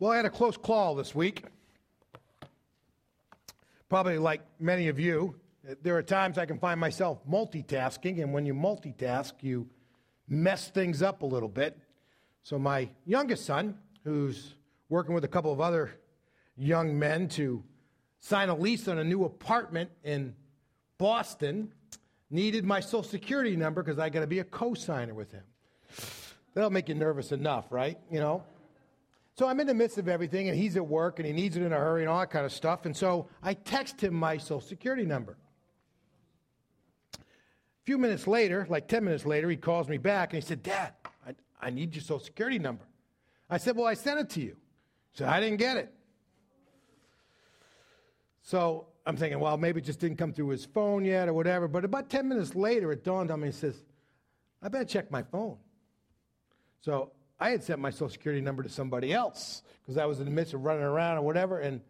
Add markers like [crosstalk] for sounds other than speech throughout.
Well, I had a close call this week. Probably like many of you, there are times I can find myself multitasking, and when you multitask, you mess things up a little bit. So, my youngest son, who's working with a couple of other young men to sign a lease on a new apartment in Boston, needed my social security number because I got to be a co signer with him. That'll make you nervous enough, right? You know? So I'm in the midst of everything, and he's at work, and he needs it in a hurry, and all that kind of stuff. And so I text him my social security number. A few minutes later, like 10 minutes later, he calls me back, and he said, Dad, I, I need your social security number. I said, Well, I sent it to you. He said, I didn't get it. So I'm thinking, well, maybe it just didn't come through his phone yet or whatever. But about 10 minutes later, it dawned on me, he says, I better check my phone. So I had sent my social security number to somebody else because I was in the midst of running around or whatever. And,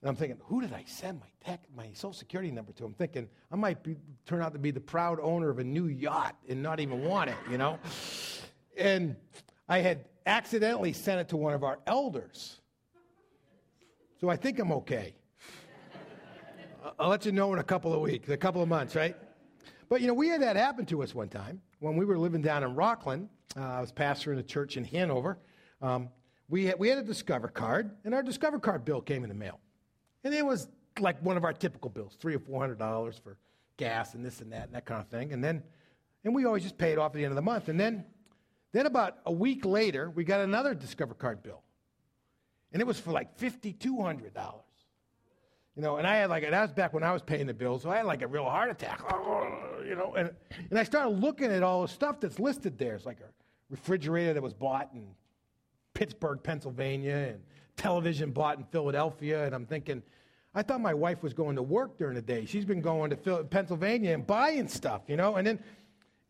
and I'm thinking, who did I send my tech, my social security number to? I'm thinking, I might be, turn out to be the proud owner of a new yacht and not even want it, you know? And I had accidentally sent it to one of our elders. So I think I'm okay. I'll let you know in a couple of weeks, a couple of months, right? But you know, we had that happen to us one time when we were living down in Rockland. Uh, I was pastor in a church in Hanover. Um, we, had, we had a Discover card, and our Discover card bill came in the mail. And it was like one of our typical bills, three or four hundred dollars for gas and this and that and that kind of thing. And then, and we always just pay it off at the end of the month. And then, then about a week later, we got another Discover card bill, and it was for like fifty-two hundred dollars. You know, and I had like, and that was back when I was paying the bills, so I had like a real heart attack. [laughs] You know, and, and I started looking at all the stuff that's listed there. It's like a refrigerator that was bought in Pittsburgh, Pennsylvania, and television bought in Philadelphia. And I'm thinking, I thought my wife was going to work during the day. She's been going to Pennsylvania and buying stuff, you know. And then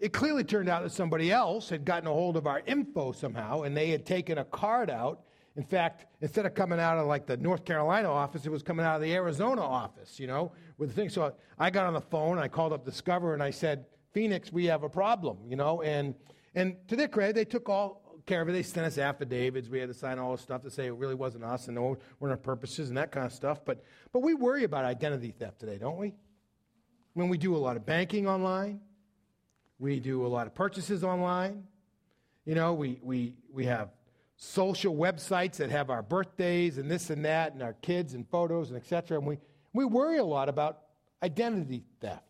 it clearly turned out that somebody else had gotten a hold of our info somehow, and they had taken a card out in fact, instead of coming out of like the North Carolina office, it was coming out of the Arizona office, you know, with the thing. So I got on the phone, I called up Discover, and I said, Phoenix, we have a problem, you know, and and to their credit, they took all care of it. They sent us affidavits. We had to sign all this stuff to say it really wasn't us and no, we're our purposes and that kind of stuff. But but we worry about identity theft today, don't we? When we do a lot of banking online, we do a lot of purchases online. You know, we we we have social websites that have our birthdays and this and that and our kids and photos and etc. And we, we worry a lot about identity theft.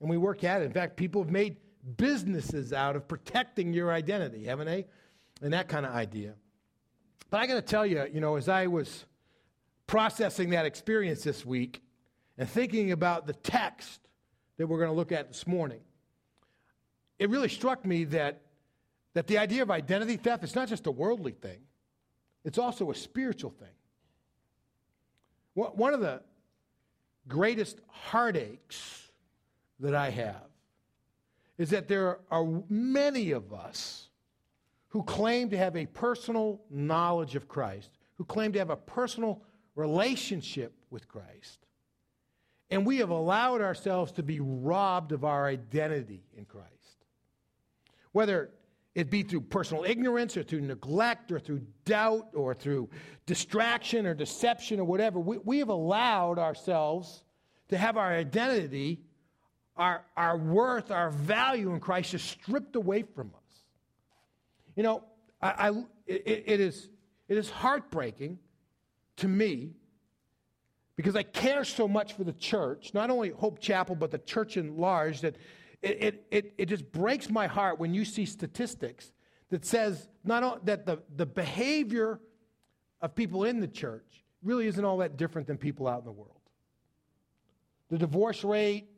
And we work at it. In fact, people have made businesses out of protecting your identity, haven't they? And that kind of idea. But I got to tell you, you know, as I was processing that experience this week and thinking about the text that we're going to look at this morning, it really struck me that that the idea of identity theft is not just a worldly thing, it's also a spiritual thing. One of the greatest heartaches that I have is that there are many of us who claim to have a personal knowledge of Christ, who claim to have a personal relationship with Christ, and we have allowed ourselves to be robbed of our identity in Christ. Whether it be through personal ignorance or through neglect or through doubt or through distraction or deception or whatever. We, we have allowed ourselves to have our identity, our, our worth, our value in Christ just stripped away from us. You know, I, I it, it, is, it is heartbreaking to me because I care so much for the church, not only Hope Chapel, but the church in large, that it, it, it just breaks my heart when you see statistics that says not that the, the behavior of people in the church really isn't all that different than people out in the world. The divorce rate,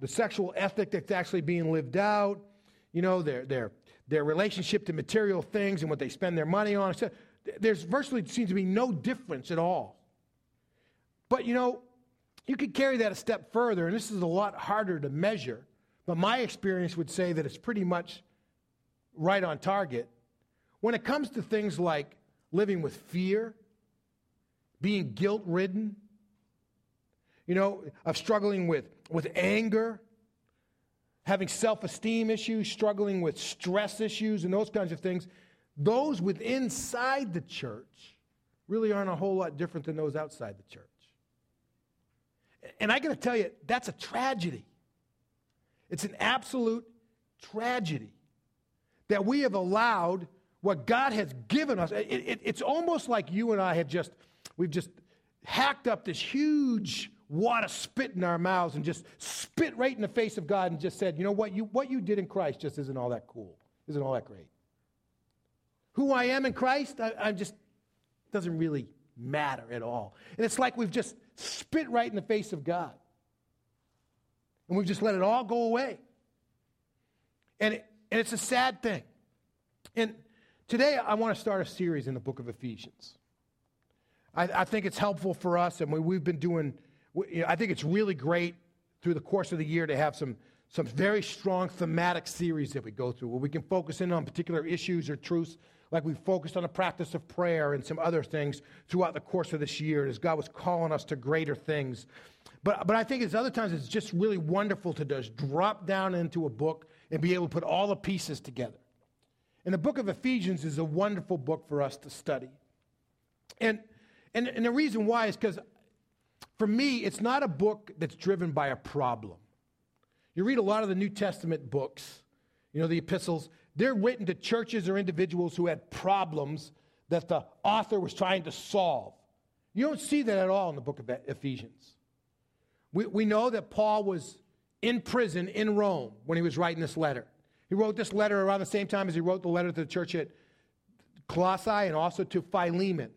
the sexual ethic that's actually being lived out, you know, their, their, their relationship to material things and what they spend their money on. There's virtually seems to be no difference at all. But, you know, you could carry that a step further, and this is a lot harder to measure. But my experience would say that it's pretty much right on target. When it comes to things like living with fear, being guilt ridden, you know, of struggling with, with anger, having self esteem issues, struggling with stress issues, and those kinds of things, those within inside the church really aren't a whole lot different than those outside the church. And I got to tell you, that's a tragedy. It's an absolute tragedy that we have allowed what God has given us. It, it, it's almost like you and I have just, we've just hacked up this huge of spit in our mouths and just spit right in the face of God and just said, you know what, you, what you did in Christ just isn't all that cool, isn't all that great. Who I am in Christ, I, I just doesn't really matter at all. And it's like we've just spit right in the face of God. And we've just let it all go away. And, it, and it's a sad thing. And today I want to start a series in the book of Ephesians. I, I think it's helpful for us, and we, we've been doing, I think it's really great through the course of the year to have some, some very strong thematic series that we go through where we can focus in on particular issues or truths like we focused on the practice of prayer and some other things throughout the course of this year as God was calling us to greater things. But, but I think it's other times it's just really wonderful to just drop down into a book and be able to put all the pieces together. And the book of Ephesians is a wonderful book for us to study. And, and, and the reason why is because for me, it's not a book that's driven by a problem. You read a lot of the New Testament books, you know, the epistles, they're written to churches or individuals who had problems that the author was trying to solve. You don't see that at all in the book of Ephesians. We, we know that Paul was in prison in Rome when he was writing this letter. He wrote this letter around the same time as he wrote the letter to the church at Colossae and also to Philemon.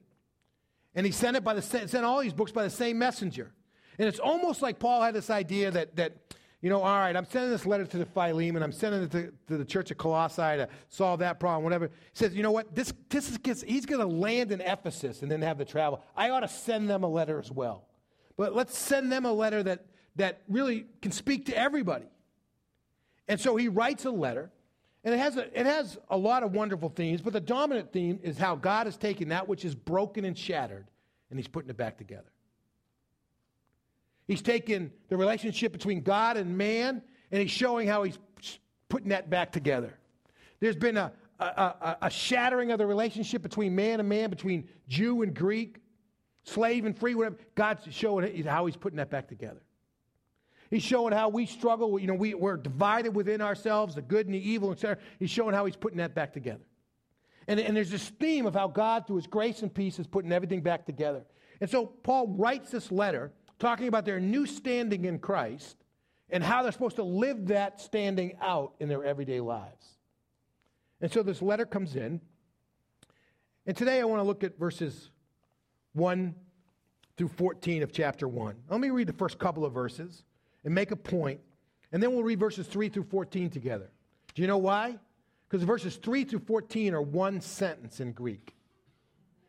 And he sent it by the sent all these books by the same messenger. And it's almost like Paul had this idea that, that you know, all right, I'm sending this letter to the Philemon, I'm sending it to, to the church of Colossae to solve that problem, whatever. He says, you know what, this, this is, gets, he's going to land in Ephesus and then have the travel. I ought to send them a letter as well. But let's send them a letter that, that really can speak to everybody. And so he writes a letter, and it has, a, it has a lot of wonderful themes, but the dominant theme is how God has taken that which is broken and shattered, and he's putting it back together. He's taken the relationship between God and man, and he's showing how he's putting that back together. There's been a, a, a, a, shattering of the relationship between man and man, between Jew and Greek, slave and free, whatever. God's showing how he's putting that back together. He's showing how we struggle. You know, we, we're divided within ourselves, the good and the evil, etc. He's showing how he's putting that back together. And, and there's this theme of how God, through his grace and peace, is putting everything back together. And so Paul writes this letter talking about their new standing in Christ and how they're supposed to live that standing out in their everyday lives. And so this letter comes in. And today I want to look at verses 1 through 14 of chapter 1. Let me read the first couple of verses and make a point, and then we'll read verses 3 through 14 together. Do you know why? Because verses 3 through 14 are one sentence in Greek.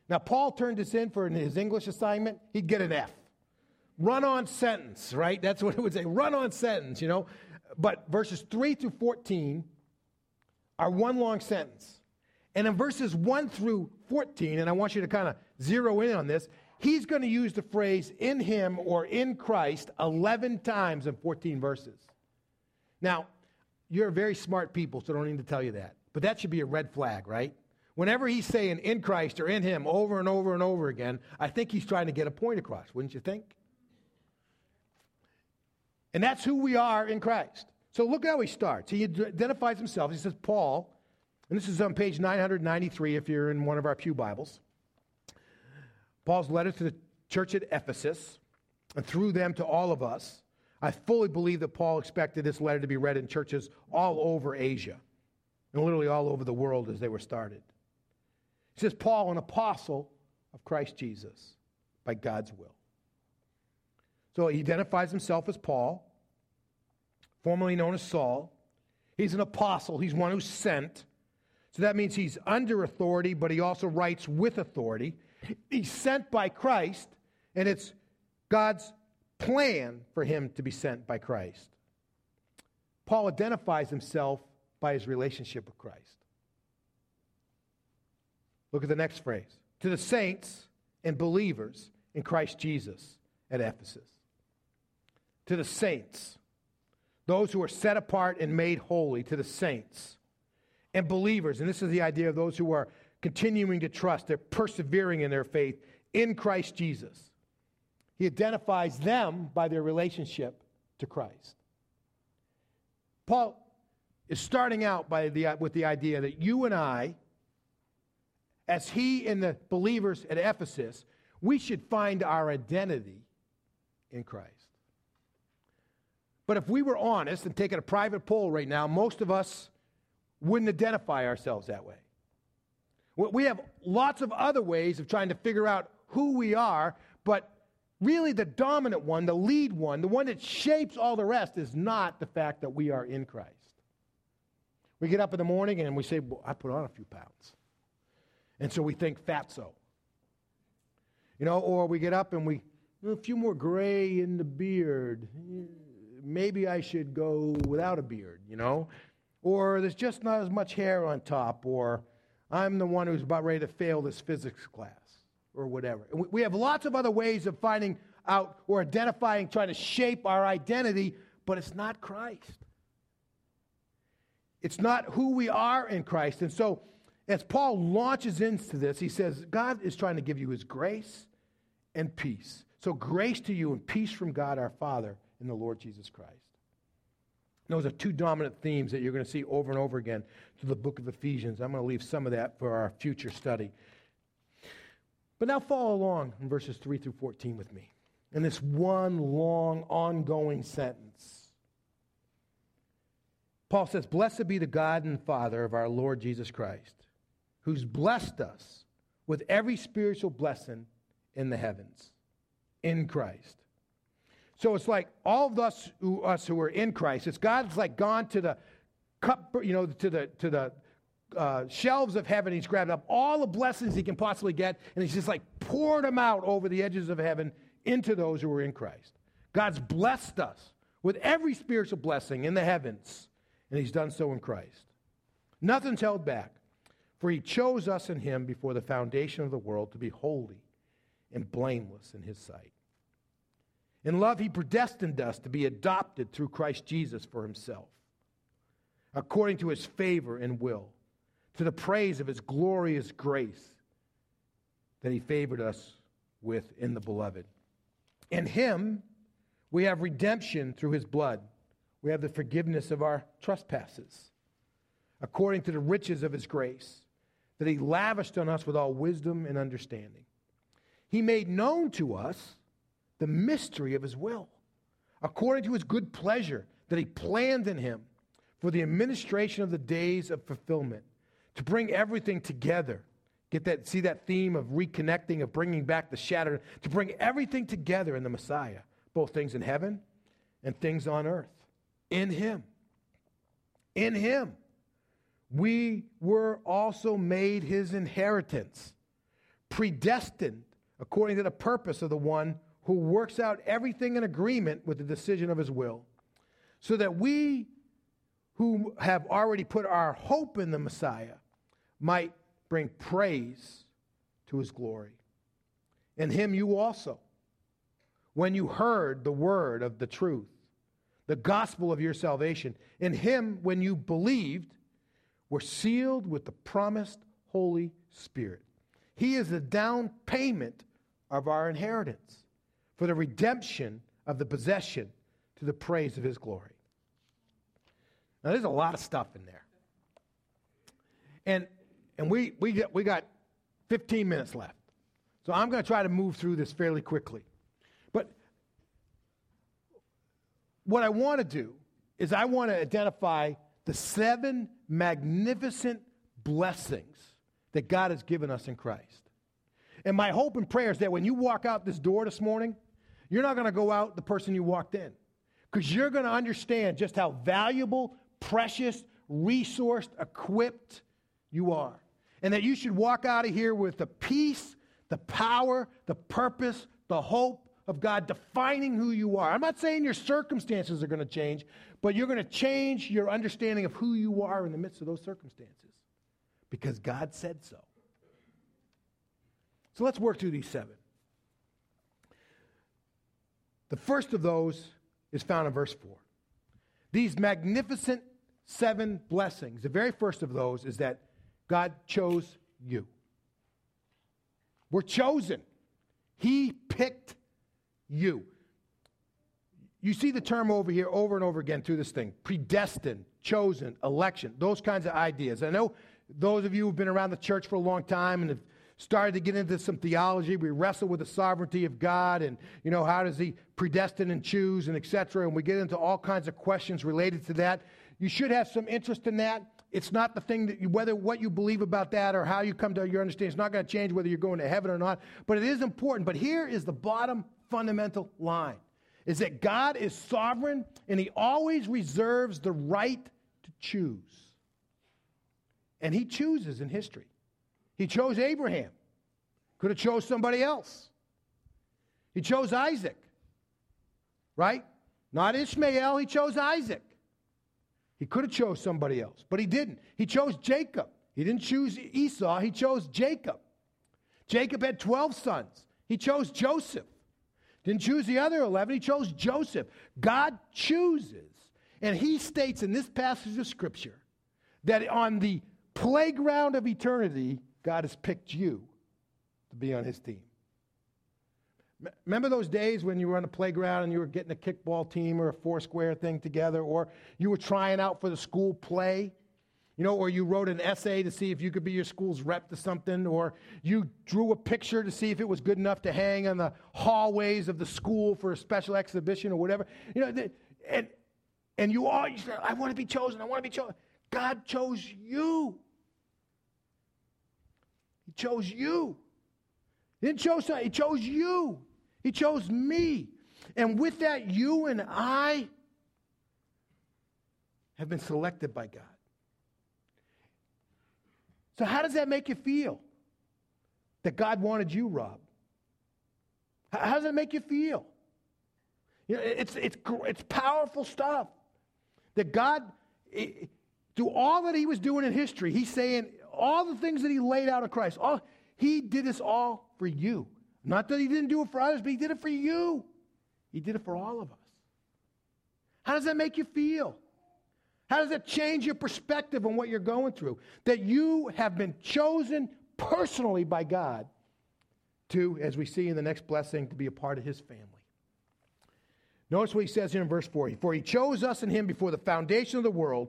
Now, Paul turned this in for his English assignment, he'd get an F run on sentence, right? That's what it would say run on sentence, you know. But verses 3 through 14 are one long sentence. And in verses 1 through 14, and I want you to kind of zero in on this, he's going to use the phrase in him or in Christ 11 times in 14 verses. Now, you're very smart people, so I don't need to tell you that. But that should be a red flag, right? Whenever he's saying in Christ or in him over and over and over again, I think he's trying to get a point across, wouldn't you think? And that's who we are in Christ. So look how he starts. He identifies himself. He says, Paul, and this is on page 993 if you're in one of our Pew Bibles. Paul's letter to the church at Ephesus, and through them to all of us. I fully believe that Paul expected this letter to be read in churches all over Asia and literally all over the world as they were started. He says, Paul, an apostle of Christ Jesus by God's will. So he identifies himself as Paul, formerly known as Saul. He's an apostle, he's one who's sent. So that means he's under authority, but he also writes with authority. He's sent by Christ, and it's God's plan for him to be sent by Christ. Paul identifies himself by his relationship with Christ. Look at the next phrase to the saints and believers in Christ Jesus at Ephesus to the saints, those who are set apart and made holy, to the saints and believers. And this is the idea of those who are continuing to trust, they're persevering in their faith in Christ Jesus. He identifies them by their relationship to Christ. Paul is starting out by the, with the idea that you and I, as he and the believers at Ephesus, we should find our identity in Christ. But if we were honest and taking a private poll right now, most of us wouldn't identify ourselves that way. We have lots of other ways of trying to figure out who we are, but really the dominant one, the lead one, the one that shapes all the rest is not the fact that we are in Christ. We get up in the morning and we say, well, I put on a few pounds. And so we think fatso. You know, or we get up and we, a few more gray in the beard. Maybe I should go without a beard, you know? Or there's just not as much hair on top, or I'm the one who's about ready to fail this physics class, or whatever. We have lots of other ways of finding out or identifying, trying to shape our identity, but it's not Christ. It's not who we are in Christ. And so, as Paul launches into this, he says, God is trying to give you his grace and peace. So, grace to you and peace from God our Father in the Lord Jesus Christ. Those are two dominant themes that you're going to see over and over again through the book of Ephesians. I'm going to leave some of that for our future study. But now follow along in verses 3 through 14 with me in this one long, ongoing sentence. Paul says, Blessed be the God and Father of our Lord Jesus Christ, who's blessed us with every spiritual blessing in the heavens in Christ. So it's like all of us who, us who are in Christ, it's God's like gone to the cup, you know, to the, to the uh, shelves of heaven. He's grabbed up all the blessings he can possibly get, and he's just like poured them out over the edges of heaven into those who are in Christ. God's blessed us with every spiritual blessing in the heavens and he's done so in Christ. Nothing's held back, for he chose us in him before the foundation of the world to be holy and blameless in his sight. In love, he predestined us to be adopted through Christ Jesus for himself, according to his favor and will, to the praise of his glorious grace that he favored us with in the beloved. In him, we have redemption through his blood we have the forgiveness of our trespasses, according to the riches of his grace, that he lavished on us with all wisdom and understanding. He made known to us the mystery of his will, according to his good pleasure that he planned in him for the administration of the days of fulfillment, to bring everything together. Get that, see that theme of reconnecting, of bringing back the shattered, to bring everything together in the Messiah, both things in heaven and things on earth in him. In him. We were also made his inheritance, predestined according to the purpose of the one who works out everything in agreement with the decision of his will, so that we who have already put our hope in the Messiah might bring praise to his glory. In him you also, when you heard the word of the truth, the gospel of your salvation. In him, when you believed, were sealed with the promised Holy Spirit. He is the down payment of our inheritance for the redemption of the possession to the praise of his glory. Now, there's a lot of stuff in there. And, and we, we, get, we got 15 minutes left. So I'm going to try to move through this fairly quickly. But what I want to do is I want to identify the seven magnificent blessings that God has given us in Christ. And my hope and prayer is that when you walk out this door this morning, you're not going to go out the person you walked in because you're going to understand just how valuable, precious, resourced, equipped you are. And that you should walk out of here with the peace, the power, the purpose, the hope, of God defining who you are. I'm not saying your circumstances are going to change, but you're going to change your understanding of who you are in the midst of those circumstances because God said so. So let's work through these seven. The first of those is found in verse 4. These magnificent seven blessings, the very first of those is that God chose you. We're chosen. He picked you. You see the term over here over and over again through this thing predestined, chosen, election, those kinds of ideas. I know those of you who've been around the church for a long time and have started to get into some theology. We wrestle with the sovereignty of God and, you know, how does he predestine and choose and etc. And we get into all kinds of questions related to that. You should have some interest in that. It's not the thing that you, whether what you believe about that or how you come to your understanding, it's not going to change whether you're going to heaven or not, but it is important. But here is the bottom fundamental line is that God is sovereign and he always reserves the right to choose. And he chooses in history. He chose Abraham. Could have chose somebody else. He chose Isaac. Right? Not Ishmael, he chose Isaac. He could have chose somebody else, but he didn't. He chose Jacob. He didn't choose Esau, he chose Jacob. Jacob had 12 sons. He chose Joseph. Didn't choose the other 11, he chose Joseph. God chooses. And he states in this passage of Scripture that on the playground of eternity, God has picked you to be on his team. Remember those days when you were on the playground and you were getting a kickball team or a four square thing together, or you were trying out for the school play? You know, or you wrote an essay to see if you could be your school's rep to something, or you drew a picture to see if it was good enough to hang on the hallways of the school for a special exhibition or whatever. You know, and, and you all, you said, I want to be chosen, I want to be chosen. God chose you. He chose you. He didn't chose, he chose you. He chose me. And with that, you and I have been selected by God. So, how does that make you feel? That God wanted you, Rob? How does that make you feel? You know, it's, it's, it's powerful stuff. That God, through all that He was doing in history, He's saying all the things that He laid out of Christ, all, He did this all for you. Not that He didn't do it for others, but He did it for you. He did it for all of us. How does that make you feel? How does that change your perspective on what you're going through? That you have been chosen personally by God to, as we see in the next blessing, to be a part of his family. Notice what he says here in verse 4 For he chose us in him before the foundation of the world,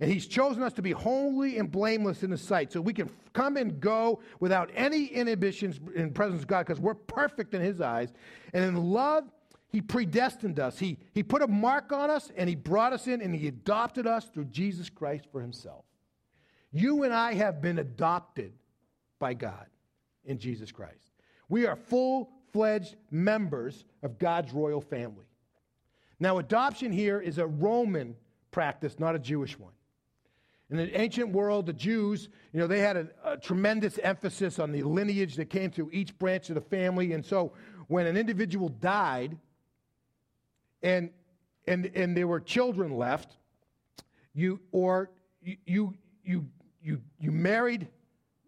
and he's chosen us to be holy and blameless in his sight, so we can come and go without any inhibitions in presence of God, because we're perfect in his eyes. And in love, he predestined us. He, he put a mark on us and He brought us in and He adopted us through Jesus Christ for Himself. You and I have been adopted by God in Jesus Christ. We are full fledged members of God's royal family. Now, adoption here is a Roman practice, not a Jewish one. In the ancient world, the Jews, you know, they had a, a, tremendous emphasis on the lineage that came through each branch of the family. And so when an individual died, and and and there were children left, you or you you you you married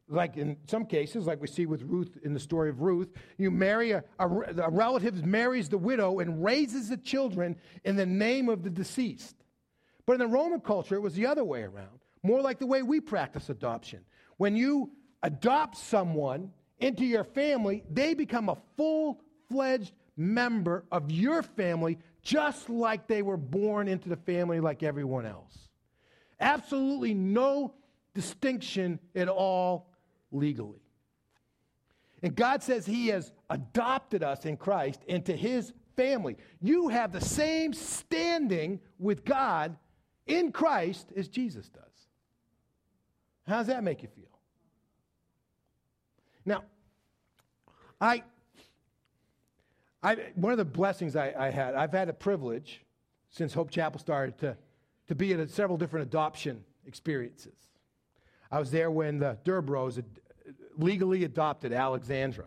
like in some cases, like we see with Ruth in the story of Ruth, you marry a, a, a, relative marries the widow and raises the children in the name of the deceased. But in the Roman culture, it was the other way around, more like the way we practice adoption. When you adopt someone into your family, they become a full fledged member of your family just like they were born into the family like everyone else. Absolutely no distinction at all legally. And God says He has adopted us in Christ into His family. You have the same standing with God in Christ as Jesus does. How does that make you feel? Now, I I, one of the blessings I, I, had, I've had a privilege since Hope Chapel started to, to be at several different adoption experiences. I was there when the Durbros had legally adopted Alexandra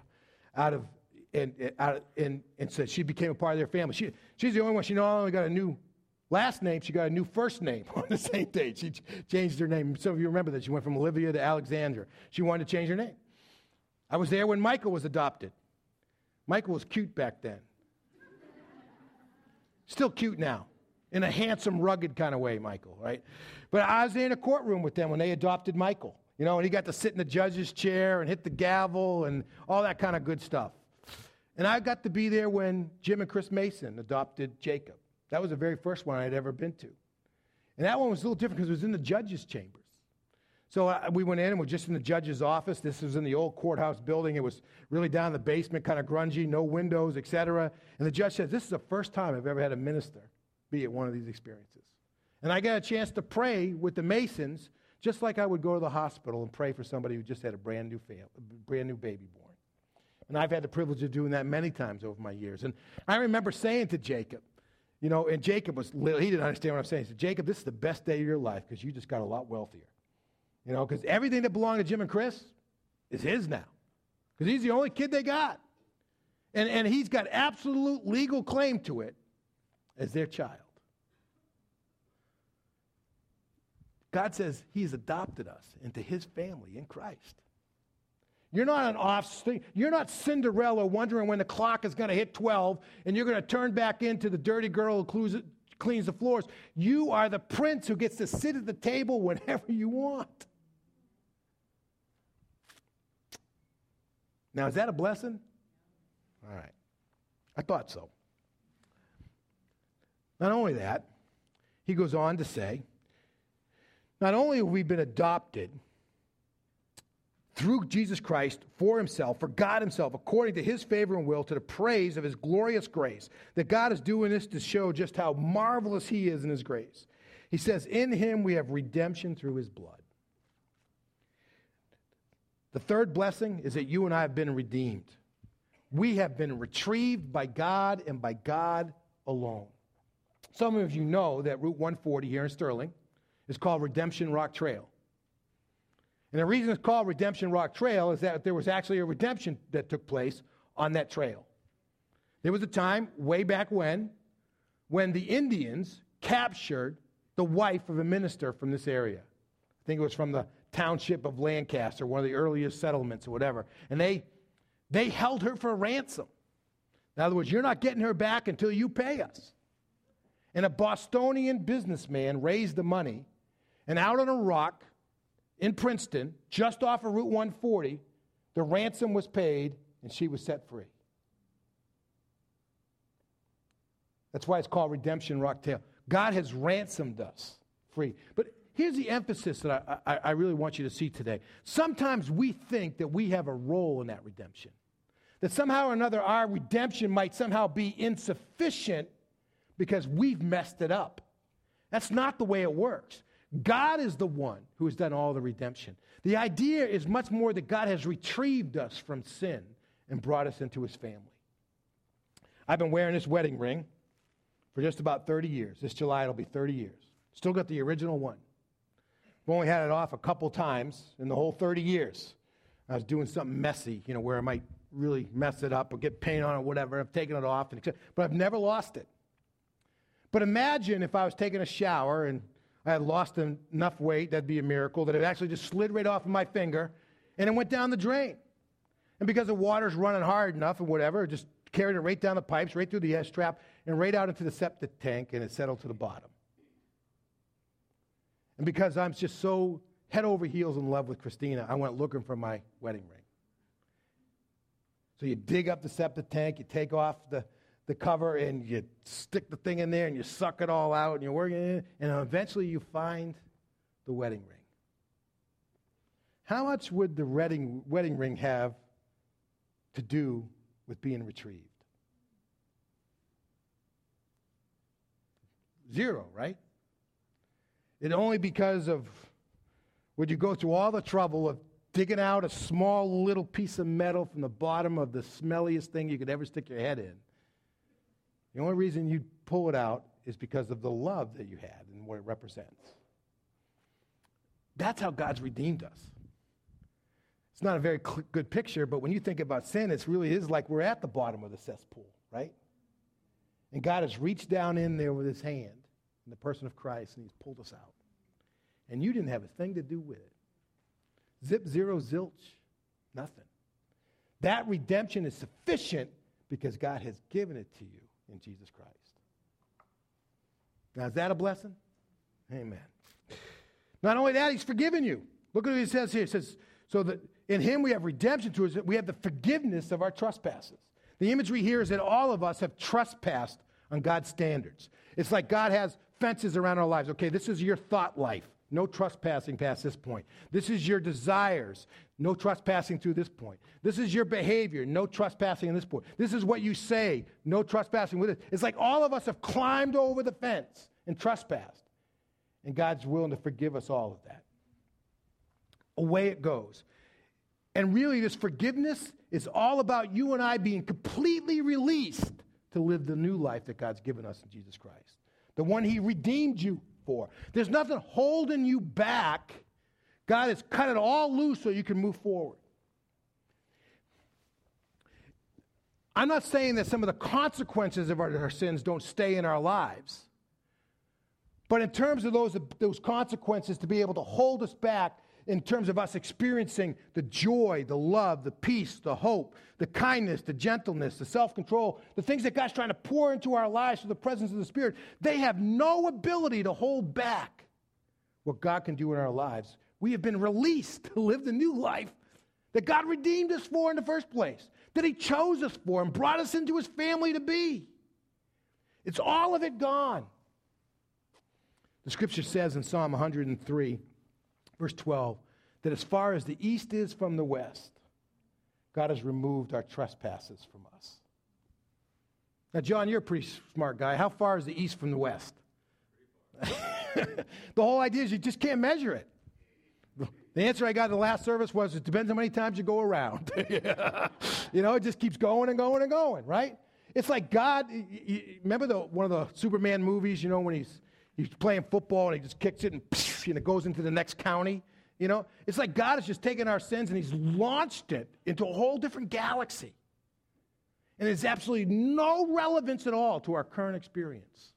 out of, and, out, and, and so she became a part of their family. She, she's the only one, she not only got a new last name, she got a new first name [laughs] on the same day. She changed her name. Some of you remember that. She went from Olivia to Alexandra. She wanted to change her name. I was there when Michael was adopted. Michael was cute back then. Still cute now, in a handsome, rugged kind of way, Michael, right? But I was in a courtroom with them when they adopted Michael. You know, and he got to sit in the judge's chair and hit the gavel and all that kind of good stuff. And I got to be there when Jim and Chris Mason adopted Jacob. That was the very first one I'd ever been to. And that one was a little different because it was in the judge's chambers. So uh, we went in and we're just in the judge's office. This was in the old courthouse building. It was really down in the basement, kind of grungy, no windows, etc. And the judge says, This is the first time I've ever had a minister be at one of these experiences. And I got a chance to pray with the Masons, just like I would go to the hospital and pray for somebody who just had a brand new, brand new baby born. And I've had the privilege of doing that many times over my years. And I remember saying to Jacob, you know, and Jacob was, he didn't understand what I'm saying. He said, Jacob, this is the best day of your life because you just got a lot wealthier. You know, because everything that belonged to Jim and Chris is his now. Because he's the only kid they got. And, and he's got absolute legal claim to it as their child. God says he's adopted us into his family in Christ. You're not an offspring. You're not Cinderella wondering when the clock is going to hit 12 and you're going to turn back into the dirty girl who cleans the floors. You are the prince who gets to sit at the table whenever you want. Now, is that a blessing? All right. I thought so. Not only that, he goes on to say, not only have we been adopted through Jesus Christ for himself, for God himself, according to his favor and will, to the praise of his glorious grace, that God is doing this to show just how marvelous he is in his grace. He says, In him we have redemption through his blood. The third blessing is that you and I have been redeemed. We have been retrieved by God and by God alone. Some of you know that Route 140 here in Sterling is called Redemption Rock Trail. And the reason it's called Redemption Rock Trail is that there was actually a redemption that took place on that trail. There was a time way back when when the Indians captured the wife of a minister from this area. I think it was from the township of Lancaster, one of the earliest settlements or whatever. And they, they held her for ransom. In other words, you're not getting her back until you pay us. And a Bostonian businessman raised the money, and out on a rock, in Princeton, just off of Route 140, the ransom was paid and she was set free. That's why it's called Redemption Rock Trail. God has ransomed us free. But here's the emphasis that I, I, I, really want you to see today. Sometimes we think that we have a role in that redemption, that somehow or another our redemption might somehow be insufficient because we've messed it up. That's not the way it works. God is the one who has done all the redemption. The idea is much more that God has retrieved us from sin and brought us into his family. I've been wearing this wedding ring for just about 30 years. This July it'll be 30 years. Still got the original one. I've only had it off a couple times in the whole 30 years. I was doing something messy, you know, where I might really mess it up or get paint on it or whatever. I've taken it off, and, but I've never lost it. But imagine if I was taking a shower and I had lost enough weight, that'd be a miracle, that it actually just slid right off of my finger and it went down the drain. And because the water's running hard enough and whatever, it just carried it right down the pipes, right through the S trap, and right out into the septic tank, and it settled to the bottom. And because I'm just so head over heels in love with Christina, I went looking for my wedding ring. So you dig up the septic tank, you take off the the cover and you stick the thing in there and you suck it all out and you're working it, and eventually you find the wedding ring. How much would the wedding, wedding ring have to do with being retrieved? Zero, right? It only because of would you go through all the trouble of digging out a small little piece of metal from the bottom of the smelliest thing you could ever stick your head in the only reason you pull it out is because of the love that you had and what it represents. That's how God's redeemed us. It's not a very cl- good picture, but when you think about sin, it really is like we're at the bottom of the cesspool, right? And God has reached down in there with his hand in the person of Christ and he's pulled us out. And you didn't have a thing to do with it. Zip, zero, zilch, nothing. That redemption is sufficient because God has given it to you in Jesus Christ. Now, is that a blessing? Amen. Not only that, He's forgiven you. Look at what he says here. It says, so that in him we have redemption to us, we have the forgiveness of our trespasses. The imagery here is that all of us have trespassed on God's standards. It's like God has fences around our lives. Okay, this is your thought life. No trespassing past this point. This is your desires. No trespassing through this point. This is your behavior. No trespassing in this point. This is what you say. No trespassing with it. It's like all of us have climbed over the fence and trespassed. And God's willing to forgive us all of that. Away it goes. And really, this forgiveness is all about you and I being completely released to live the new life that God's given us in Jesus Christ, the one He redeemed you for. There's nothing holding you back. God has cut it all loose so you can move forward. I'm not saying that some of the consequences of our, our sins don't stay in our lives. But in terms of those, those consequences to be able to hold us back, in terms of us experiencing the joy, the love, the peace, the hope, the kindness, the gentleness, the self control, the things that God's trying to pour into our lives through the presence of the Spirit, they have no ability to hold back what God can do in our lives. We have been released to live the new life that God redeemed us for in the first place, that He chose us for and brought us into His family to be. It's all of it gone. The scripture says in Psalm 103, verse 12, that as far as the east is from the west, God has removed our trespasses from us. Now, John, you're a pretty smart guy. How far is the east from the west? [laughs] the whole idea is you just can't measure it. The answer I got in the last service was it depends how many times you go around. [laughs] you know, it just keeps going and going and going, right? It's like God. remember the one of the Superman movies? You know, when he's he's playing football and he just kicks it and and it goes into the next county. You know, it's like God has just taken our sins and He's launched it into a whole different galaxy. And it's absolutely no relevance at all to our current experience.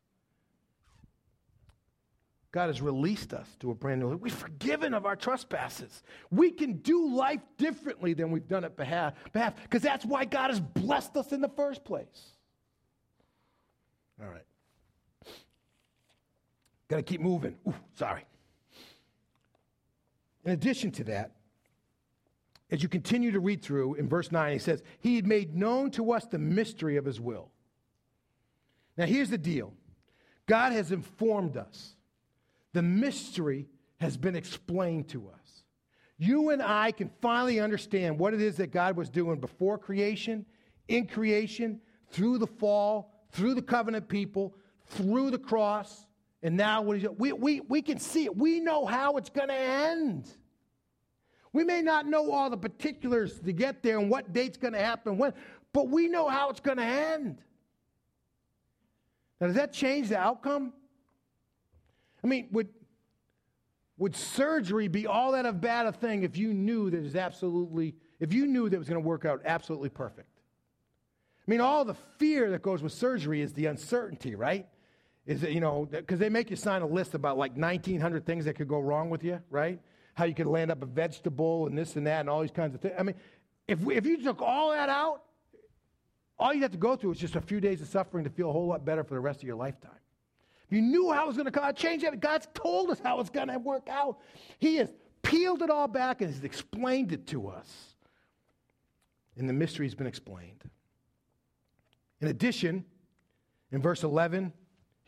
God has released us to a brand new life. We're forgiven of our trespasses. We can do life differently than we've done it behalf because that's why God has blessed us in the first place. All right. Got to keep moving. Ooh, sorry. In addition to that, as you continue to read through in verse 9, he says, He had made known to us the mystery of His will. Now, here's the deal God has informed us, the mystery has been explained to us. You and I can finally understand what it is that God was doing before creation, in creation, through the fall, through the covenant people, through the cross, and now we, we, we can see it. We know how it's going to end. We may not know all the particulars to get there and what date's going to happen when, but we know how it's going to end. Now, does that change the outcome? I mean, would, would surgery be all that of bad a thing if you knew that it was absolutely, if you knew that it was going to work out absolutely perfect? I mean, all the fear that goes with surgery is the uncertainty, right? Is it, you know, because they make you sign a list about like 1,900 things that could go wrong with you, right? How you could land up a vegetable and this and that and all these kinds of things. I mean, if, we, if you took all that out, all you have to go through is just a few days of suffering to feel a whole lot better for the rest of your lifetime. If you knew how it was going to come out, change it. God's told us how it's going to work out. He has peeled it all back and has explained it to us. And the mystery has been explained. In addition, in verse 11,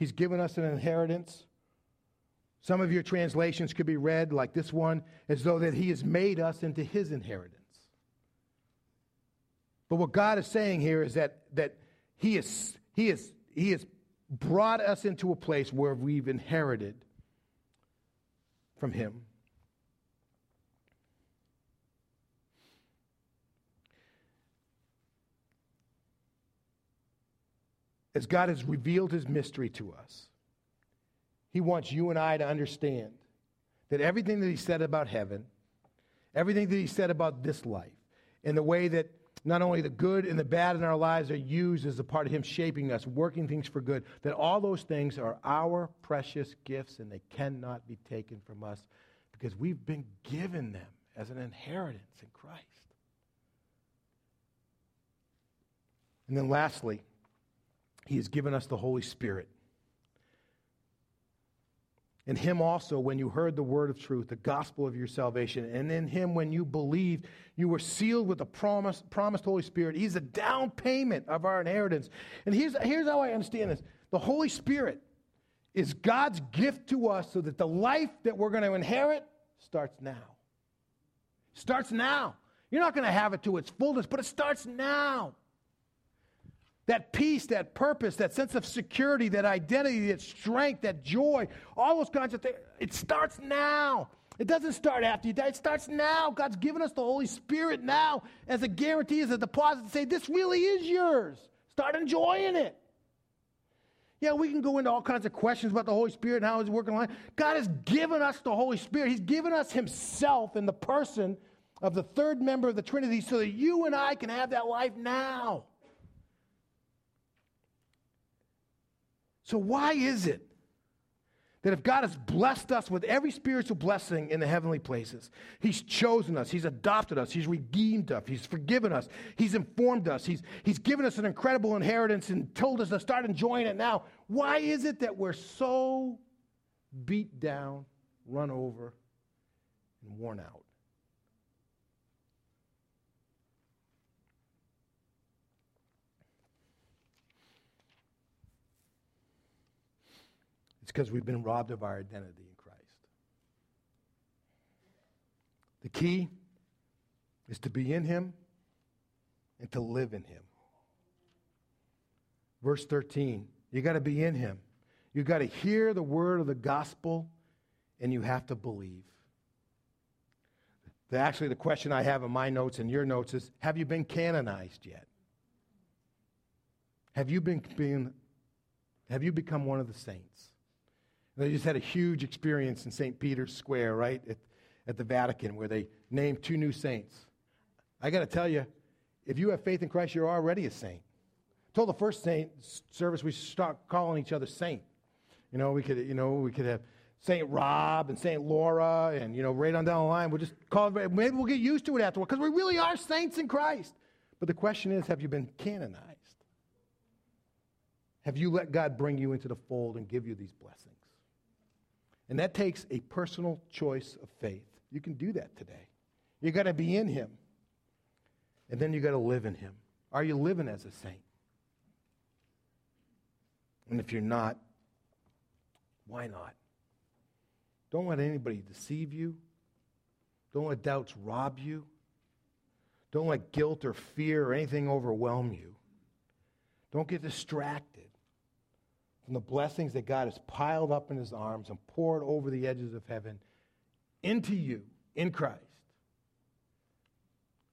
He's given us an inheritance. Some of your translations could be read like this one, as though that He has made us into His inheritance. But what God is saying here is that, that he, is, he, is, he has brought us into a place where we've inherited from Him. As God has revealed his mystery to us, he wants you and I to understand that everything that he said about heaven, everything that he said about this life, and the way that not only the good and the bad in our lives are used as a part of him shaping us, working things for good, that all those things are our precious gifts and they cannot be taken from us because we've been given them as an inheritance in Christ. And then lastly, he has given us the Holy Spirit. In him also, when you heard the word of truth, the gospel of your salvation, and in him, when you believed, you were sealed with the promise, promised Holy Spirit. He's a down payment of our inheritance. And here's, here's how I understand this the Holy Spirit is God's gift to us so that the life that we're going to inherit starts now. Starts now. You're not going to have it to its fullness, but it starts now. That peace, that purpose, that sense of security, that identity, that strength, that joy, all those kinds of things, it starts now. It doesn't start after you die, it starts now. God's given us the Holy Spirit now as a guarantee, as a deposit to say, this really is yours. Start enjoying it. Yeah, we can go into all kinds of questions about the Holy Spirit and how He's working God has given us the Holy Spirit. He's given us Himself in the person of the third member of the Trinity so that you and I can have that life now. So, why is it that if God has blessed us with every spiritual blessing in the heavenly places, He's chosen us, He's adopted us, He's redeemed us, He's forgiven us, He's informed us, He's, he's given us an incredible inheritance and told us to start enjoying it now. Why is it that we're so beat down, run over, and worn out? It's because we've been robbed of our identity in Christ. The key is to be in Him and to live in Him. Verse 13, you got to be in Him. You got to hear the word of the gospel and you have to believe. The, actually, the question I have in my notes and your notes is Have you been canonized yet? Have you, been, been, have you become one of the saints? They just had a huge experience in St. Peter's Square, right, at, at the Vatican, where they named two new saints. I got to tell you, if you have faith in Christ, you're already a saint. I told the first saint service we start calling each other saint. You know, we could, you know, we could have Saint Rob and Saint Laura, and you know, right on down the line, we'll just call it. Maybe we'll get used to it afterward because we really are saints in Christ. But the question is, have you been canonized? Have you let God bring you into the fold and give you these blessings? And that takes a personal choice of faith. You can do that today. You got to be in Him. And then you got to live in Him. Are you living as a saint? And if you're not, why not? Don't let anybody deceive you. Don't let doubts rob you. Don't let guilt or fear or anything overwhelm you. Don't get distracted from the blessings that God has piled up in his arms and poured over the edges of heaven into you in Christ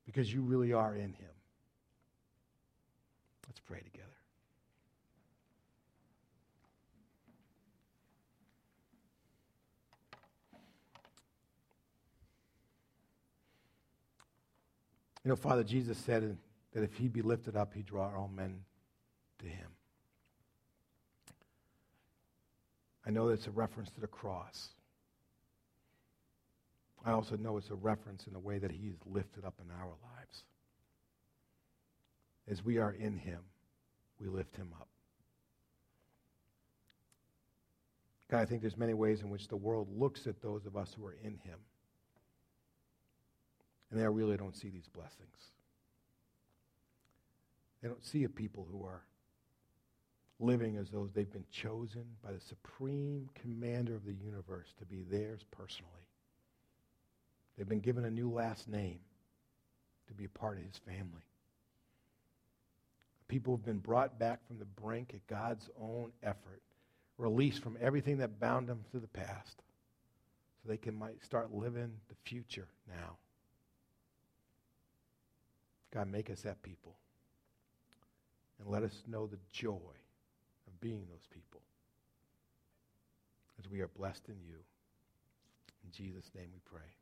because you really are in him. Let's pray together. You know, Father Jesus said that if he be lifted up, he'd draw all men to him. I know that it's a reference to the cross. I also know it's a reference in the way that He is lifted up in our lives. As we are in Him, we lift Him up. God, I think there's many ways in which the world looks at those of us who are in Him. And they really don't see these blessings. They don't see a people who are living as though they've been chosen by the supreme commander of the universe to be theirs personally. They've been given a new last name to be a part of his family. People have been brought back from the brink at God's own effort, released from everything that bound them to the past, so they can might start living the future now. God, make us that people. And let us know the joy being those people as we are blessed in you. In Jesus' name we pray.